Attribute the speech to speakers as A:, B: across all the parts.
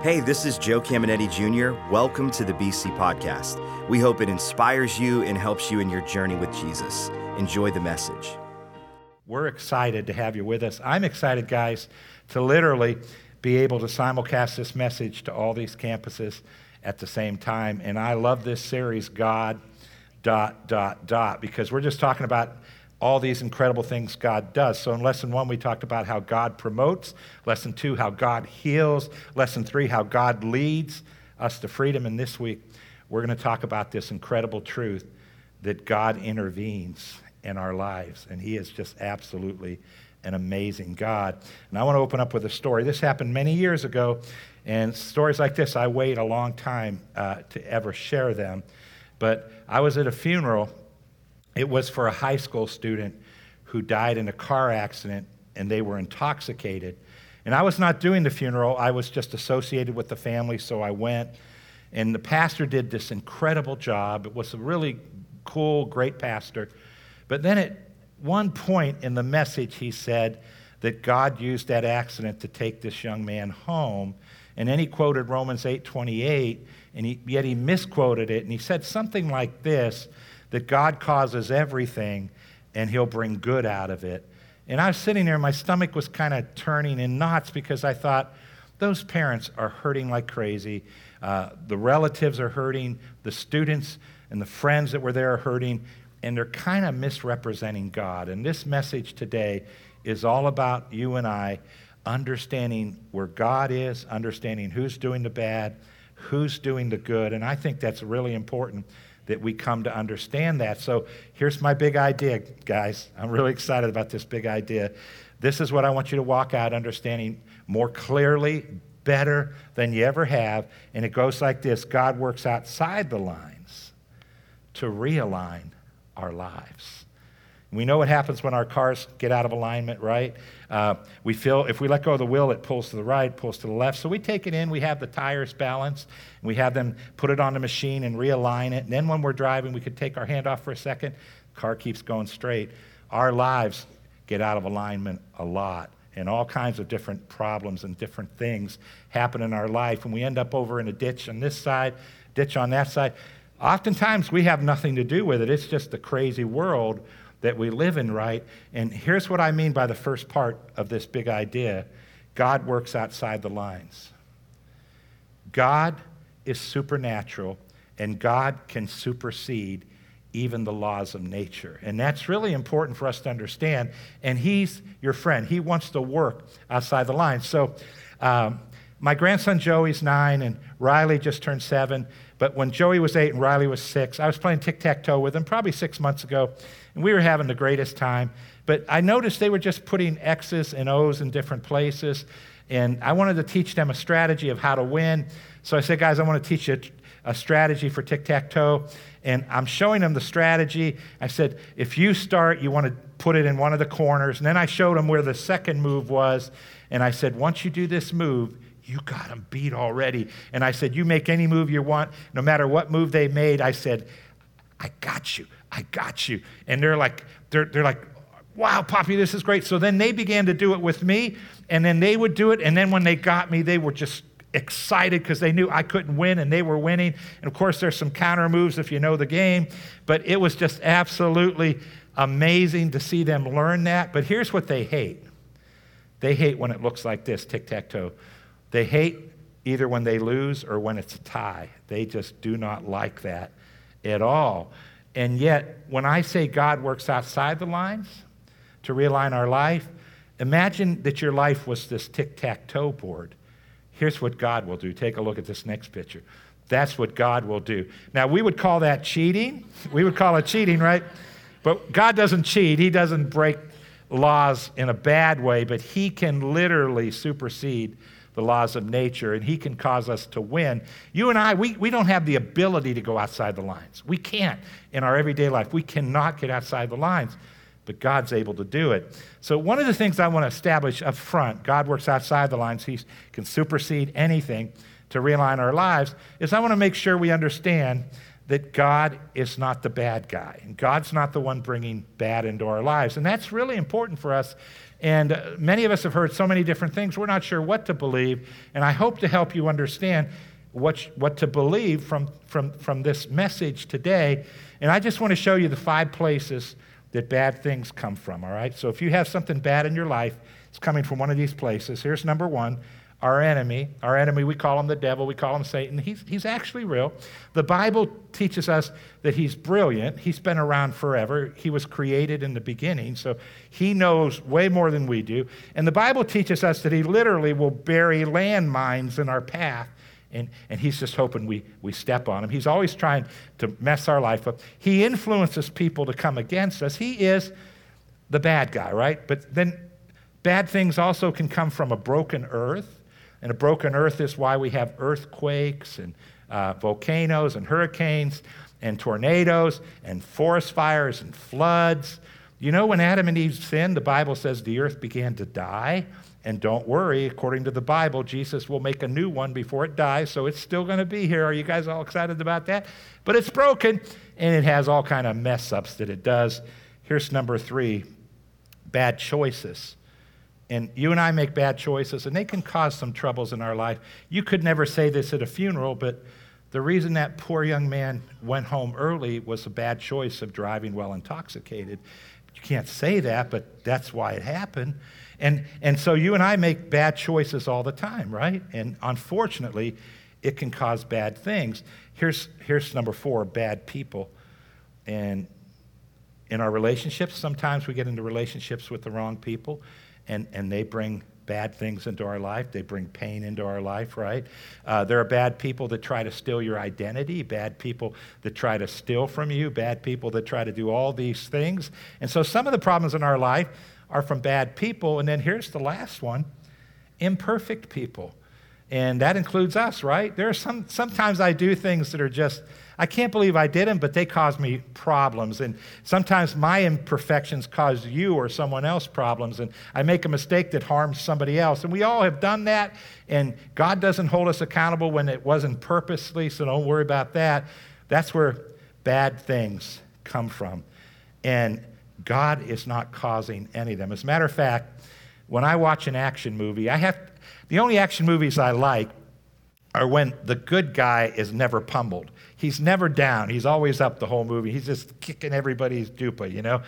A: Hey, this is Joe Cameneti Jr. Welcome to the BC Podcast. We hope it inspires you and helps you in your journey with Jesus. Enjoy the message.
B: We're excited to have you with us. I'm excited, guys, to literally be able to simulcast this message to all these campuses at the same time. And I love this series, God, dot, dot, dot, because we're just talking about all these incredible things God does. So, in lesson one, we talked about how God promotes. Lesson two, how God heals. Lesson three, how God leads us to freedom. And this week, we're going to talk about this incredible truth that God intervenes in our lives. And He is just absolutely an amazing God. And I want to open up with a story. This happened many years ago. And stories like this, I wait a long time uh, to ever share them. But I was at a funeral it was for a high school student who died in a car accident and they were intoxicated. And I was not doing the funeral, I was just associated with the family, so I went. And the pastor did this incredible job. It was a really cool, great pastor. But then at one point in the message, he said that God used that accident to take this young man home. And then he quoted Romans 8 28, and he, yet he misquoted it. And he said something like this that God causes everything and he'll bring good out of it. And I was sitting there, my stomach was kind of turning in knots because I thought, those parents are hurting like crazy. Uh, the relatives are hurting. The students and the friends that were there are hurting. And they're kind of misrepresenting God. And this message today is all about you and I understanding where God is, understanding who's doing the bad, who's doing the good. And I think that's really important that we come to understand that. So here's my big idea, guys. I'm really excited about this big idea. This is what I want you to walk out understanding more clearly, better than you ever have. And it goes like this God works outside the lines to realign our lives. We know what happens when our cars get out of alignment, right? Uh, we feel if we let go of the wheel, it pulls to the right, pulls to the left. So we take it in, we have the tires balanced, we have them put it on the machine and realign it. And then when we're driving, we could take our hand off for a second, car keeps going straight. Our lives get out of alignment a lot, and all kinds of different problems and different things happen in our life. And we end up over in a ditch on this side, ditch on that side. Oftentimes, we have nothing to do with it. It's just the crazy world that we live in right. And here's what I mean by the first part of this big idea God works outside the lines. God is supernatural, and God can supersede even the laws of nature. And that's really important for us to understand. And He's your friend, He wants to work outside the lines. So, um, my grandson Joey's nine, and Riley just turned seven. But when Joey was eight and Riley was six, I was playing tic tac toe with them probably six months ago, and we were having the greatest time. But I noticed they were just putting X's and O's in different places, and I wanted to teach them a strategy of how to win. So I said, guys, I want to teach you a strategy for tic tac toe. And I'm showing them the strategy. I said, if you start, you want to put it in one of the corners. And then I showed them where the second move was. And I said, once you do this move, you got them beat already. And I said, You make any move you want, no matter what move they made. I said, I got you. I got you. And they're like, they're, they're like, wow, Poppy, this is great. So then they began to do it with me, and then they would do it. And then when they got me, they were just excited because they knew I couldn't win and they were winning. And of course, there's some counter moves if you know the game, but it was just absolutely amazing to see them learn that. But here's what they hate they hate when it looks like this tic tac toe. They hate either when they lose or when it's a tie. They just do not like that at all. And yet, when I say God works outside the lines to realign our life, imagine that your life was this tic tac toe board. Here's what God will do. Take a look at this next picture. That's what God will do. Now, we would call that cheating. We would call it cheating, right? But God doesn't cheat, He doesn't break laws in a bad way, but He can literally supersede the laws of nature, and He can cause us to win. You and I, we, we don't have the ability to go outside the lines. We can't in our everyday life. We cannot get outside the lines, but God's able to do it. So, one of the things I want to establish up front God works outside the lines, He can supersede anything to realign our lives, is I want to make sure we understand that God is not the bad guy. And God's not the one bringing bad into our lives. And that's really important for us. And uh, many of us have heard so many different things, we're not sure what to believe. And I hope to help you understand what, what to believe from, from, from this message today. And I just want to show you the five places that bad things come from, all right? So if you have something bad in your life, it's coming from one of these places. Here's number one our enemy. Our enemy, we call him the devil, we call him Satan. He's, he's actually real. The Bible teaches us that he's brilliant. He's been around forever. He was created in the beginning, so he knows way more than we do. And the Bible teaches us that he literally will bury landmines in our path. And, and he's just hoping we, we step on him. He's always trying to mess our life up. He influences people to come against us. He is the bad guy, right? But then bad things also can come from a broken earth and a broken earth is why we have earthquakes and uh, volcanoes and hurricanes and tornadoes and forest fires and floods. You know, when Adam and Eve sinned, the Bible says the earth began to die. And don't worry, according to the Bible, Jesus will make a new one before it dies, so it's still going to be here. Are you guys all excited about that? But it's broken, and it has all kind of mess ups that it does. Here's number three bad choices. And you and I make bad choices, and they can cause some troubles in our life. You could never say this at a funeral, but the reason that poor young man went home early was a bad choice of driving while intoxicated. You can't say that, but that's why it happened. And, and so you and I make bad choices all the time, right? And unfortunately, it can cause bad things. Here's, here's number four bad people. And in our relationships, sometimes we get into relationships with the wrong people and, and they bring bad things into our life. They bring pain into our life, right? Uh, there are bad people that try to steal your identity, bad people that try to steal from you, bad people that try to do all these things. And so some of the problems in our life are from bad people. And then here's the last one imperfect people. And that includes us, right? There are some, sometimes I do things that are just I can't believe I did them, but they cause me problems. And sometimes my imperfections cause you or someone else problems. And I make a mistake that harms somebody else. And we all have done that. And God doesn't hold us accountable when it wasn't purposely, so don't worry about that. That's where bad things come from. And God is not causing any of them. As a matter of fact, when I watch an action movie, I have the only action movies I like are when the good guy is never pummeled. He's never down. He's always up the whole movie. He's just kicking everybody's dupa, you know?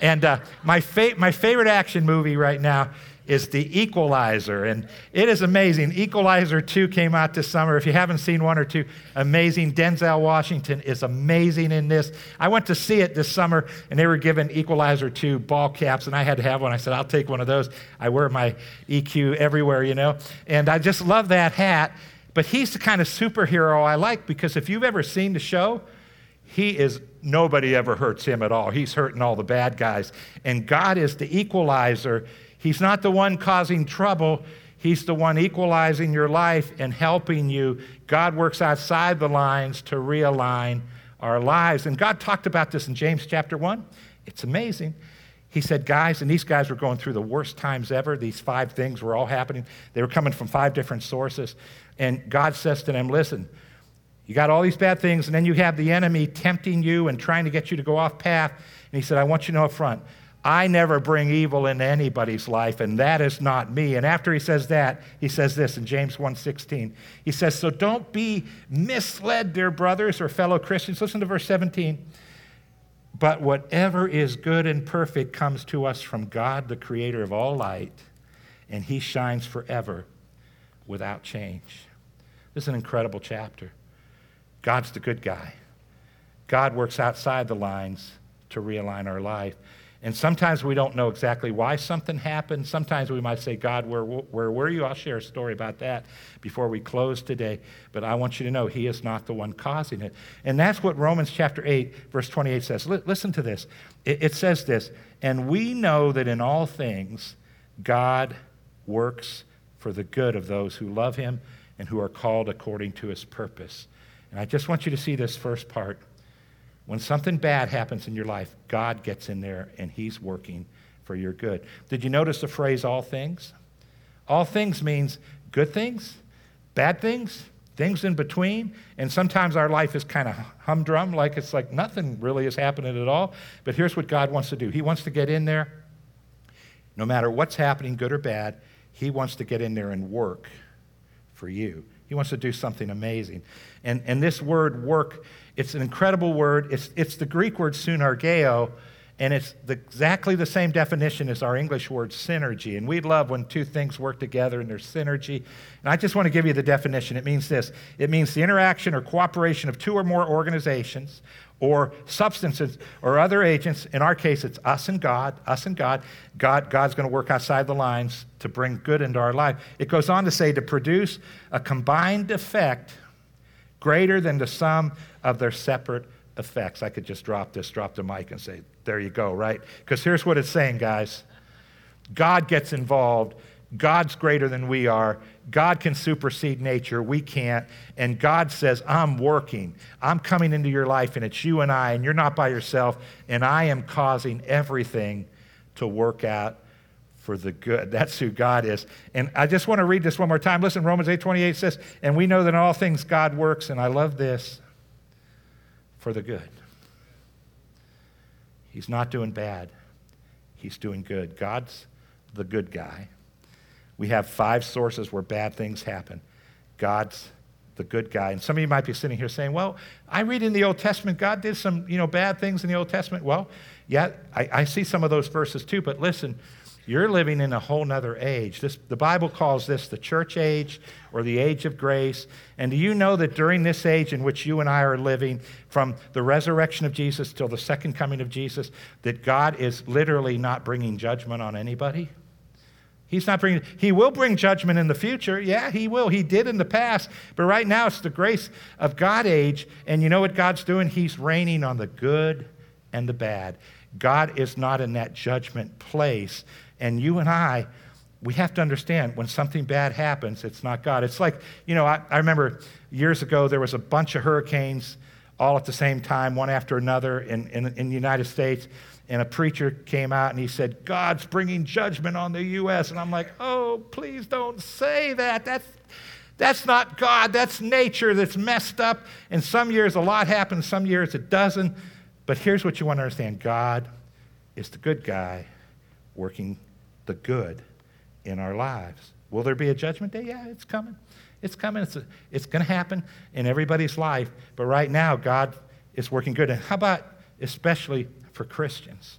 B: And uh, my, fa- my favorite action movie right now is The Equalizer. And it is amazing. Equalizer 2 came out this summer. If you haven't seen one or two, amazing. Denzel Washington is amazing in this. I went to see it this summer, and they were giving Equalizer 2 ball caps, and I had to have one. I said, I'll take one of those. I wear my EQ everywhere, you know? And I just love that hat. But he's the kind of superhero I like because if you've ever seen the show, he is nobody ever hurts him at all. He's hurting all the bad guys. And God is the equalizer. He's not the one causing trouble. He's the one equalizing your life and helping you. God works outside the lines to realign our lives. And God talked about this in James chapter 1. It's amazing. He said, guys, and these guys were going through the worst times ever. These five things were all happening. They were coming from five different sources. And God says to them, listen, you got all these bad things, and then you have the enemy tempting you and trying to get you to go off path. And he said, I want you to know up front, I never bring evil into anybody's life, and that is not me. And after he says that, he says this in James 1:16. He says, So don't be misled, dear brothers or fellow Christians. Listen to verse 17. But whatever is good and perfect comes to us from God, the creator of all light, and he shines forever without change. This is an incredible chapter. God's the good guy. God works outside the lines to realign our life. And sometimes we don't know exactly why something happened. Sometimes we might say, God, where, where were you? I'll share a story about that before we close today. But I want you to know He is not the one causing it. And that's what Romans chapter 8, verse 28 says. L- listen to this. It, it says this And we know that in all things God works for the good of those who love Him and who are called according to His purpose. And I just want you to see this first part. When something bad happens in your life, God gets in there and He's working for your good. Did you notice the phrase all things? All things means good things, bad things, things in between. And sometimes our life is kind of humdrum, like it's like nothing really is happening at all. But here's what God wants to do He wants to get in there, no matter what's happening, good or bad, He wants to get in there and work for you. He wants to do something amazing. And, and this word work, it's an incredible word. It's, it's the Greek word sunargeo, and it's the, exactly the same definition as our English word synergy. And we love when two things work together and there's synergy. And I just want to give you the definition. It means this it means the interaction or cooperation of two or more organizations or substances or other agents. In our case, it's us and God, us and God. God God's going to work outside the lines to bring good into our life. It goes on to say to produce a combined effect greater than the sum of their separate effects. I could just drop this, drop the mic, and say, there you go, right? Because here's what it's saying, guys God gets involved. God's greater than we are. God can supersede nature. We can't. And God says, I'm working. I'm coming into your life, and it's you and I, and you're not by yourself. And I am causing everything to work out for the good. That's who God is. And I just want to read this one more time. Listen, Romans 8 28 says, And we know that in all things God works, and I love this, for the good. He's not doing bad, He's doing good. God's the good guy. We have five sources where bad things happen. God's the good guy. And some of you might be sitting here saying, well, I read in the Old Testament, God did some, you know, bad things in the Old Testament. Well, yeah, I, I see some of those verses too, but listen, you're living in a whole nother age. This, the Bible calls this the church age or the age of grace. And do you know that during this age in which you and I are living, from the resurrection of Jesus till the second coming of Jesus, that God is literally not bringing judgment on anybody? He's not bringing, he will bring judgment in the future. Yeah, he will. He did in the past. But right now, it's the grace of God age. And you know what God's doing? He's reigning on the good and the bad. God is not in that judgment place. And you and I, we have to understand when something bad happens, it's not God. It's like, you know, I, I remember years ago there was a bunch of hurricanes all at the same time, one after another in, in, in the United States. And a preacher came out and he said, God's bringing judgment on the U.S. And I'm like, oh, please don't say that. That's, that's not God. That's nature that's messed up. And some years a lot happens, some years it doesn't. But here's what you want to understand God is the good guy working the good in our lives. Will there be a judgment day? Yeah, it's coming. It's coming. It's, it's going to happen in everybody's life. But right now, God is working good. And how about, especially for Christians?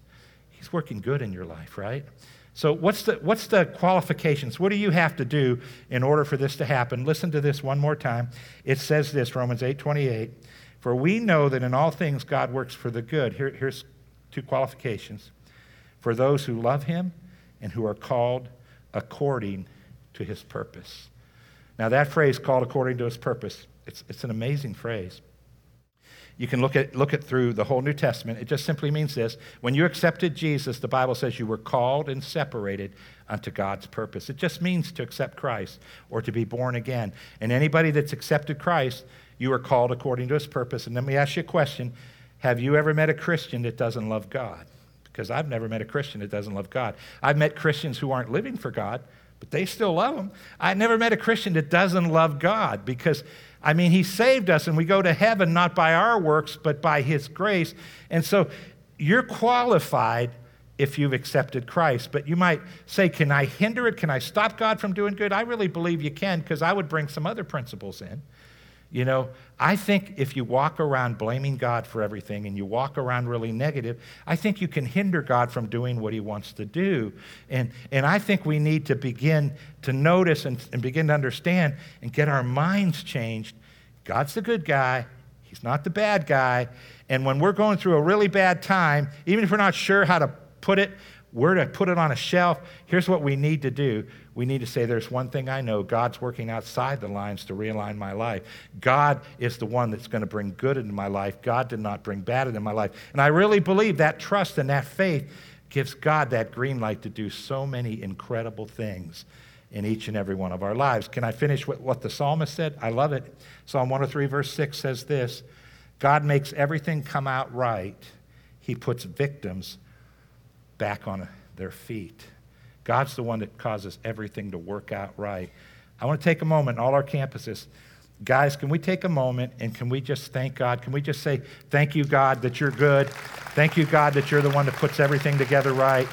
B: He's working good in your life, right? So, what's the, what's the qualifications? What do you have to do in order for this to happen? Listen to this one more time. It says this, Romans 8 28. For we know that in all things God works for the good. Here, here's two qualifications for those who love him and who are called according to his purpose. Now, that phrase, called according to his purpose, it's, it's an amazing phrase. You can look at, look at through the whole New Testament. It just simply means this. When you accepted Jesus, the Bible says you were called and separated unto God's purpose. It just means to accept Christ or to be born again. And anybody that's accepted Christ, you are called according to his purpose. And let me ask you a question Have you ever met a Christian that doesn't love God? Because I've never met a Christian that doesn't love God. I've met Christians who aren't living for God, but they still love Him. I never met a Christian that doesn't love God because, I mean, He saved us and we go to heaven not by our works, but by His grace. And so you're qualified if you've accepted Christ. But you might say, Can I hinder it? Can I stop God from doing good? I really believe you can because I would bring some other principles in. You know, I think if you walk around blaming God for everything and you walk around really negative, I think you can hinder God from doing what he wants to do. And, and I think we need to begin to notice and, and begin to understand and get our minds changed. God's the good guy, he's not the bad guy. And when we're going through a really bad time, even if we're not sure how to put it, we're to put it on a shelf. Here's what we need to do we need to say, There's one thing I know God's working outside the lines to realign my life. God is the one that's going to bring good into my life. God did not bring bad into my life. And I really believe that trust and that faith gives God that green light to do so many incredible things in each and every one of our lives. Can I finish with what the psalmist said? I love it. Psalm 103, verse 6 says this God makes everything come out right, He puts victims back on their feet. God's the one that causes everything to work out right. I want to take a moment, all our campuses, Guys, can we take a moment and can we just thank God? Can we just say, Thank you, God, that you're good? Thank you, God, that you're the one that puts everything together right.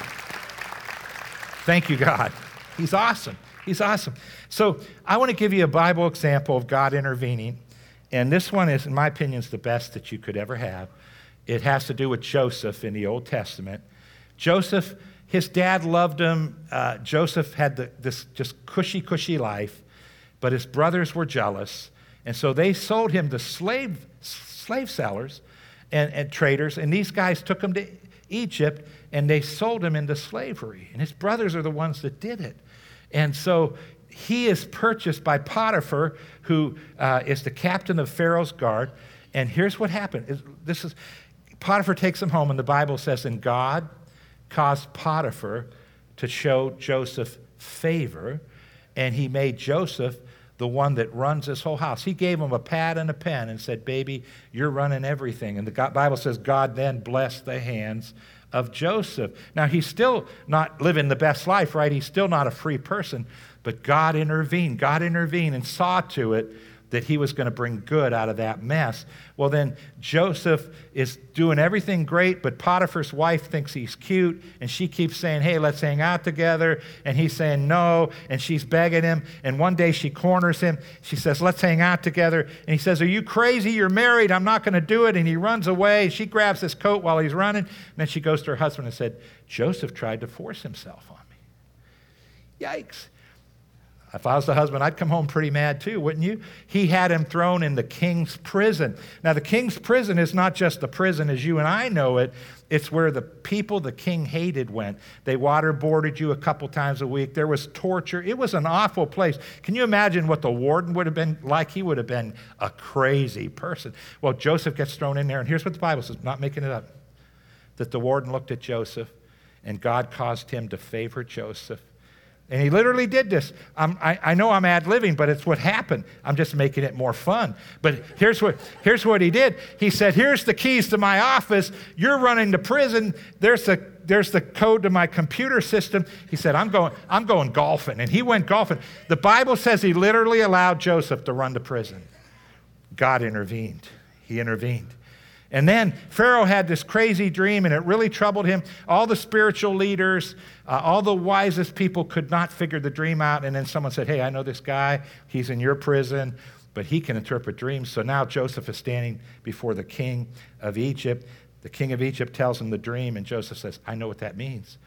B: Thank you, God. He's awesome. He's awesome. So I want to give you a Bible example of God intervening. And this one is, in my opinion, is the best that you could ever have. It has to do with Joseph in the Old Testament. Joseph, his dad loved him. Uh, Joseph had the, this just cushy, cushy life, but his brothers were jealous. And so they sold him to slave, slave sellers and, and traders. And these guys took him to Egypt and they sold him into slavery. And his brothers are the ones that did it. And so he is purchased by Potiphar, who uh, is the captain of Pharaoh's guard. And here's what happened. This is Potiphar takes him home, and the Bible says, and God caused Potiphar to show Joseph favor, and he made Joseph the one that runs this whole house. He gave him a pad and a pen and said, Baby, you're running everything. And the Bible says God then blessed the hands of Joseph. Now, he's still not living the best life, right? He's still not a free person, but God intervened. God intervened and saw to it that he was going to bring good out of that mess. Well, then Joseph is doing everything great, but Potiphar's wife thinks he's cute, and she keeps saying, Hey, let's hang out together. And he's saying no, and she's begging him. And one day she corners him. She says, Let's hang out together. And he says, Are you crazy? You're married. I'm not going to do it. And he runs away. She grabs his coat while he's running. And then she goes to her husband and said, Joseph tried to force himself on me. Yikes. If I was the husband, I'd come home pretty mad too, wouldn't you? He had him thrown in the king's prison. Now, the king's prison is not just the prison as you and I know it, it's where the people the king hated went. They waterboarded you a couple times a week. There was torture. It was an awful place. Can you imagine what the warden would have been like? He would have been a crazy person. Well, Joseph gets thrown in there, and here's what the Bible says, not making it up. That the warden looked at Joseph, and God caused him to favor Joseph and he literally did this. I, I know I'm ad living, but it's what happened. I'm just making it more fun. But here's what, here's what he did. He said, Here's the keys to my office. You're running to prison. There's the, there's the code to my computer system. He said, I'm going, I'm going golfing. And he went golfing. The Bible says he literally allowed Joseph to run to prison. God intervened. He intervened. And then Pharaoh had this crazy dream, and it really troubled him. All the spiritual leaders, uh, all the wisest people could not figure the dream out. And then someone said, Hey, I know this guy. He's in your prison, but he can interpret dreams. So now Joseph is standing before the king of Egypt. The king of Egypt tells him the dream, and Joseph says, I know what that means.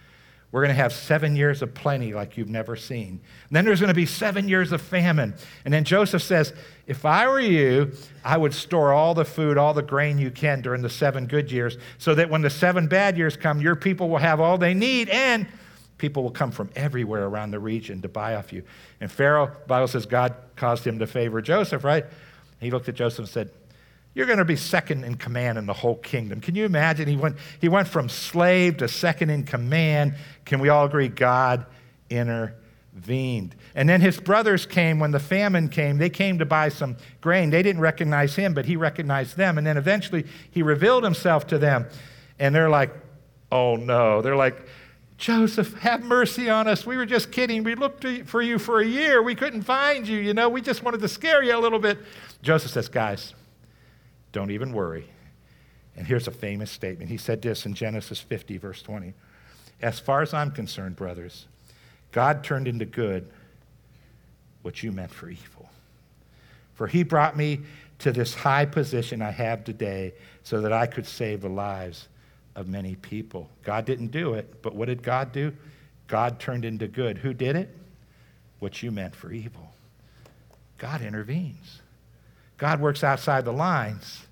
B: We're going to have seven years of plenty like you've never seen. And then there's going to be seven years of famine. And then Joseph says, If I were you, I would store all the food, all the grain you can during the seven good years, so that when the seven bad years come, your people will have all they need, and people will come from everywhere around the region to buy off you. And Pharaoh, Bible says God caused him to favor Joseph, right? He looked at Joseph and said, you're going to be second in command in the whole kingdom. Can you imagine? He went, he went from slave to second in command. Can we all agree? God intervened. And then his brothers came when the famine came. They came to buy some grain. They didn't recognize him, but he recognized them. And then eventually he revealed himself to them. And they're like, oh no. They're like, Joseph, have mercy on us. We were just kidding. We looked for you for a year. We couldn't find you. You know, we just wanted to scare you a little bit. Joseph says, guys, don't even worry. And here's a famous statement. He said this in Genesis 50, verse 20. As far as I'm concerned, brothers, God turned into good what you meant for evil. For he brought me to this high position I have today so that I could save the lives of many people. God didn't do it, but what did God do? God turned into good. Who did it? What you meant for evil. God intervenes. God works outside the lines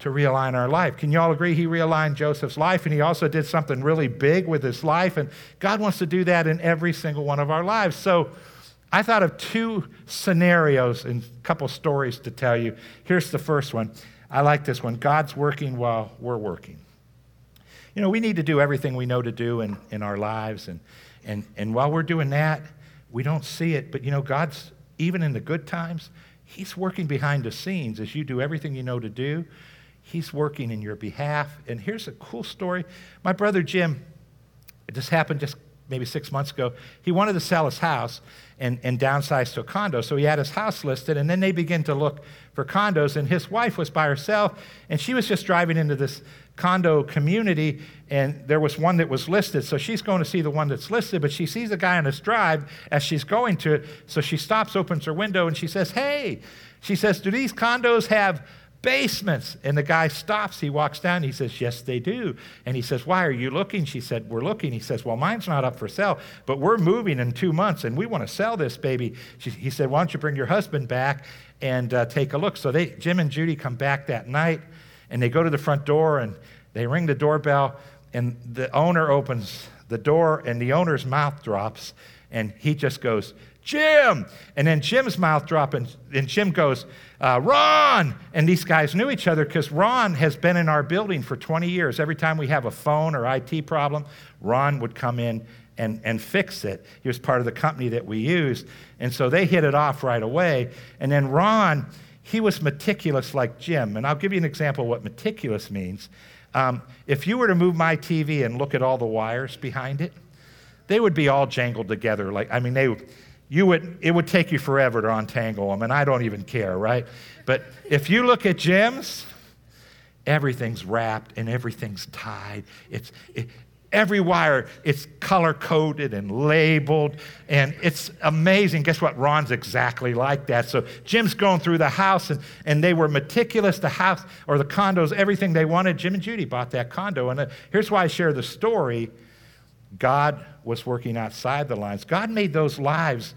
B: to realign our life. Can you all agree he realigned Joseph's life and he also did something really big with his life? And God wants to do that in every single one of our lives. So I thought of two scenarios and a couple stories to tell you. Here's the first one. I like this one God's working while we're working. You know, we need to do everything we know to do in, in our lives. And, and, and while we're doing that, we don't see it. But, you know, God's, even in the good times, He's working behind the scenes as you do everything you know to do. He's working in your behalf. And here's a cool story. My brother Jim, this happened just maybe six months ago, he wanted to sell his house and, and downsize to a condo. So he had his house listed, and then they began to look for condos. And his wife was by herself, and she was just driving into this condo community, and there was one that was listed. So she's going to see the one that's listed, but she sees a guy on his drive as she's going to it. So she stops, opens her window, and she says, Hey, she says, Do these condos have basements. And the guy stops. He walks down. He says, Yes, they do. And he says, Why are you looking? She said, We're looking. He says, Well, mine's not up for sale, but we're moving in two months and we want to sell this baby. She, he said, Why don't you bring your husband back and uh, take a look? So they, Jim and Judy come back that night and they go to the front door and they ring the doorbell. And the owner opens the door and the owner's mouth drops and he just goes, Jim. And then Jim's mouth drops and, Jim goes, uh, Ron. And these guys knew each other because Ron has been in our building for 20 years. Every time we have a phone or IT problem, Ron would come in and, and fix it. He was part of the company that we used. And so they hit it off right away. And then Ron, he was meticulous like Jim. And I'll give you an example of what meticulous means. Um, if you were to move my TV and look at all the wires behind it, they would be all jangled together. Like, I mean, they you would, it would take you forever to untangle them, and I don't even care, right? But if you look at Jim's, everything's wrapped and everything's tied. It's, it, every wire, it's color coded and labeled, and it's amazing. Guess what? Ron's exactly like that. So Jim's going through the house, and, and they were meticulous. The house or the condos, everything they wanted. Jim and Judy bought that condo. And uh, here's why I share the story God was working outside the lines. God made those lives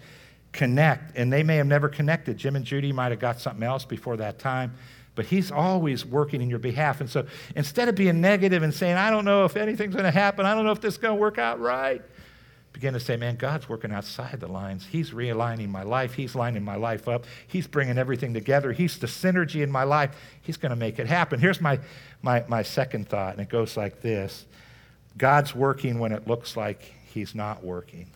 B: connect, and they may have never connected. Jim and Judy might have got something else before that time, but He's always working in your behalf. And so instead of being negative and saying, I don't know if anything's going to happen, I don't know if this is going to work out right, begin to say, man, God's working outside the lines. He's realigning my life. He's lining my life up. He's bringing everything together. He's the synergy in my life. He's going to make it happen. Here's my, my, my second thought, and it goes like this God's working when it looks like He's not working.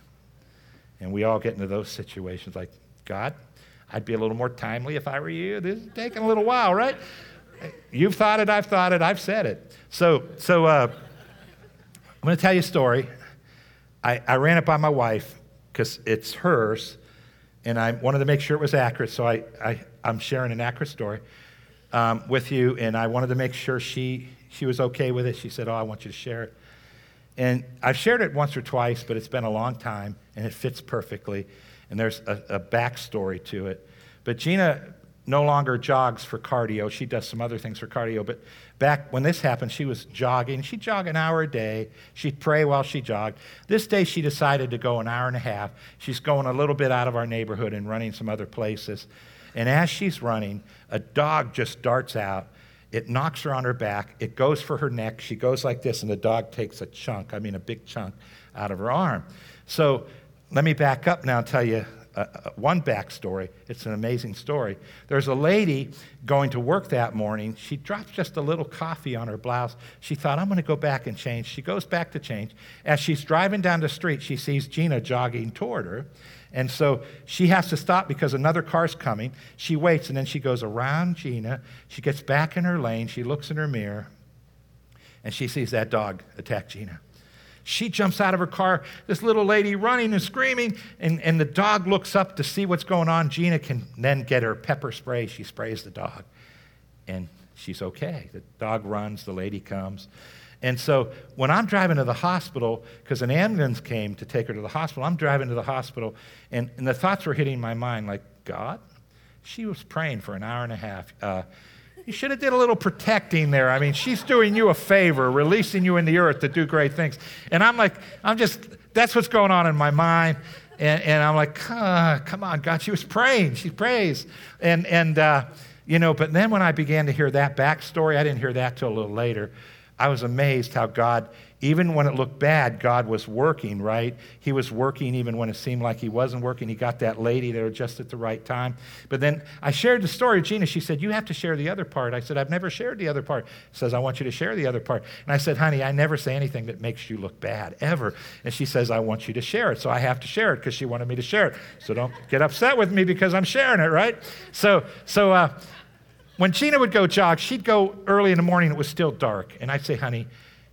B: And we all get into those situations like, God, I'd be a little more timely if I were you. This is taking a little while, right? You've thought it, I've thought it, I've said it. So, so uh, I'm going to tell you a story. I, I ran it by my wife because it's hers, and I wanted to make sure it was accurate, so I, I, I'm sharing an accurate story um, with you, and I wanted to make sure she, she was okay with it. She said, Oh, I want you to share it. And I've shared it once or twice, but it's been a long time and it fits perfectly. And there's a, a backstory to it. But Gina no longer jogs for cardio. She does some other things for cardio. But back when this happened, she was jogging. She'd jog an hour a day. She'd pray while she jogged. This day, she decided to go an hour and a half. She's going a little bit out of our neighborhood and running some other places. And as she's running, a dog just darts out it knocks her on her back. It goes for her neck. She goes like this, and the dog takes a chunk, I mean, a big chunk, out of her arm. So let me back up now and tell you uh, one backstory. It's an amazing story. There's a lady going to work that morning. She drops just a little coffee on her blouse. She thought, I'm going to go back and change. She goes back to change. As she's driving down the street, she sees Gina jogging toward her. And so she has to stop because another car's coming. She waits and then she goes around Gina. She gets back in her lane. She looks in her mirror and she sees that dog attack Gina. She jumps out of her car, this little lady running and screaming, and, and the dog looks up to see what's going on. Gina can then get her pepper spray. She sprays the dog, and she's okay. The dog runs, the lady comes. And so when I'm driving to the hospital, because an ambulance came to take her to the hospital, I'm driving to the hospital, and, and the thoughts were hitting my mind like, God, she was praying for an hour and a half. Uh, you should have did a little protecting there. I mean, she's doing you a favor, releasing you in the earth to do great things. And I'm like, I'm just, that's what's going on in my mind. And, and I'm like, ah, come on, God. She was praying. She prays. And, and uh, you know, but then when I began to hear that backstory, I didn't hear that till a little later. I was amazed how God, even when it looked bad, God was working, right? He was working even when it seemed like He wasn't working. He got that lady there just at the right time. But then I shared the story with Gina. She said, You have to share the other part. I said, I've never shared the other part. She says, I want you to share the other part. And I said, Honey, I never say anything that makes you look bad, ever. And she says, I want you to share it. So I have to share it because she wanted me to share it. So don't get upset with me because I'm sharing it, right? So, so, uh, when Gina would go jog, she'd go early in the morning, it was still dark. And I'd say, honey,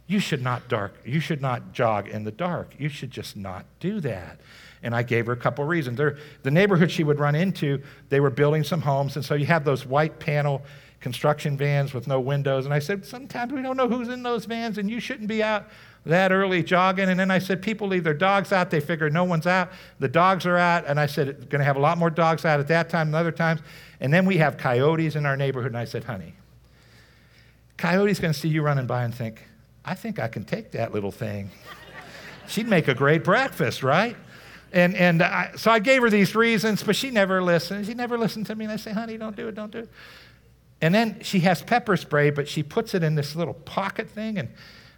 B: You should not dark, you should not jog in the dark. You should just not do that. And I gave her a couple reasons. There, the neighborhood she would run into, they were building some homes, and so you have those white panel construction vans with no windows. And I said, sometimes we don't know who's in those vans, and you shouldn't be out that early jogging. And then I said, people leave their dogs out. They figure no one's out. The dogs are out. And I said, it's going to have a lot more dogs out at that time than other times. And then we have coyotes in our neighborhood. And I said, honey, coyote's going to see you running by and think, I think I can take that little thing. She'd make a great breakfast, right? And, and I, so I gave her these reasons, but she never listened. She never listened to me. And I say, honey, don't do it, don't do it. And then she has pepper spray, but she puts it in this little pocket thing. And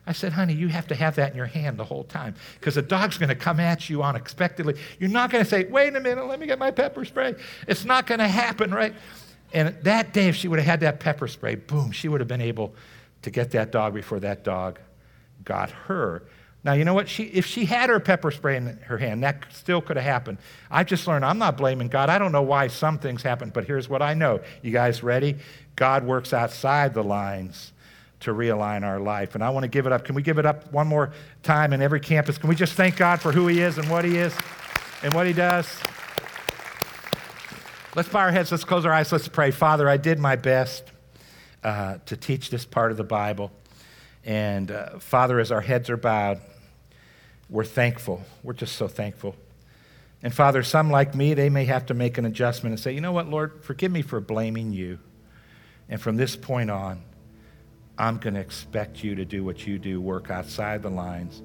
B: I said, honey, you have to have that in your hand the whole time because the dog's going to come at you unexpectedly. You're not going to say, wait a minute, let me get my pepper spray. It's not going to happen, right? And that day, if she would have had that pepper spray, boom, she would have been able to get that dog before that dog got her. Now, you know what? She, if she had her pepper spray in her hand, that still could have happened. I just learned I'm not blaming God. I don't know why some things happen, but here's what I know. You guys ready? God works outside the lines to realign our life. And I want to give it up. Can we give it up one more time in every campus? Can we just thank God for who He is and what He is and what He does? Let's bow our heads, let's close our eyes, let's pray. Father, I did my best uh, to teach this part of the Bible. And uh, Father, as our heads are bowed, we're thankful. We're just so thankful. And Father, some like me, they may have to make an adjustment and say, you know what, Lord, forgive me for blaming you. And from this point on, I'm going to expect you to do what you do, work outside the lines.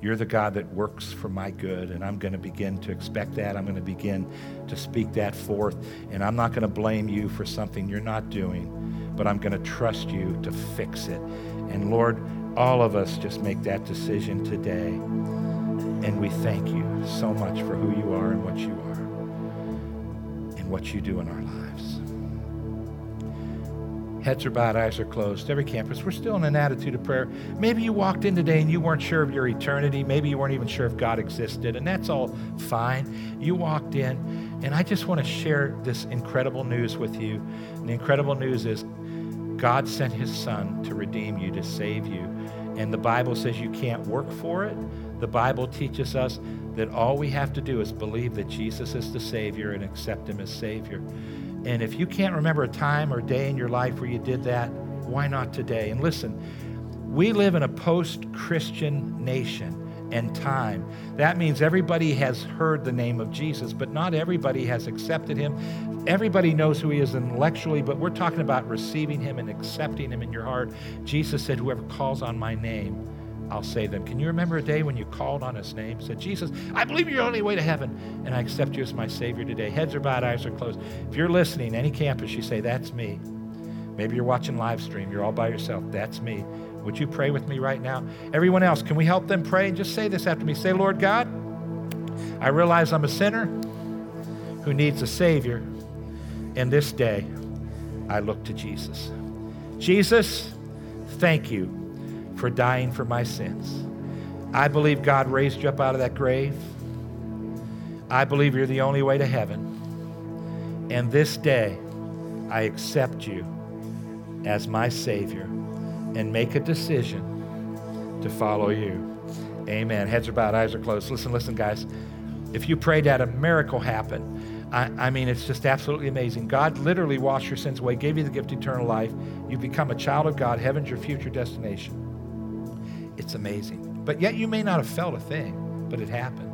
B: You're the God that works for my good, and I'm going to begin to expect that. I'm going to begin to speak that forth, and I'm not going to blame you for something you're not doing, but I'm going to trust you to fix it. And Lord, all of us just make that decision today. And we thank you so much for who you are and what you are and what you do in our lives. Heads are bowed, eyes are closed. Every campus, we're still in an attitude of prayer. Maybe you walked in today and you weren't sure of your eternity. Maybe you weren't even sure if God existed, and that's all fine. You walked in, and I just want to share this incredible news with you. And the incredible news is God sent his son to redeem you, to save you. And the Bible says you can't work for it. The Bible teaches us that all we have to do is believe that Jesus is the Savior and accept him as Savior. And if you can't remember a time or day in your life where you did that, why not today? And listen, we live in a post Christian nation and time. That means everybody has heard the name of Jesus, but not everybody has accepted him. Everybody knows who he is intellectually, but we're talking about receiving him and accepting him in your heart. Jesus said, Whoever calls on my name, I'll save them. Can you remember a day when you called on his name, said, Jesus, I believe you're the only way to heaven, and I accept you as my Savior today? Heads are bowed, eyes are closed. If you're listening, any campus, you say, That's me. Maybe you're watching live stream, you're all by yourself. That's me. Would you pray with me right now? Everyone else, can we help them pray? And just say this after me. Say, Lord God, I realize I'm a sinner who needs a Savior, and this day I look to Jesus. Jesus, thank you for dying for my sins. I believe God raised you up out of that grave. I believe you're the only way to heaven. And this day, I accept you as my Savior and make a decision to follow you. Amen. Heads are bowed, eyes are closed. Listen, listen, guys. If you prayed that, a miracle happened. I, I, mean, it's just absolutely amazing. God literally washed your sins away, gave you the gift of eternal life. You become a child of God. Heaven's your future destination. It's amazing. But yet you may not have felt a thing, but it happened.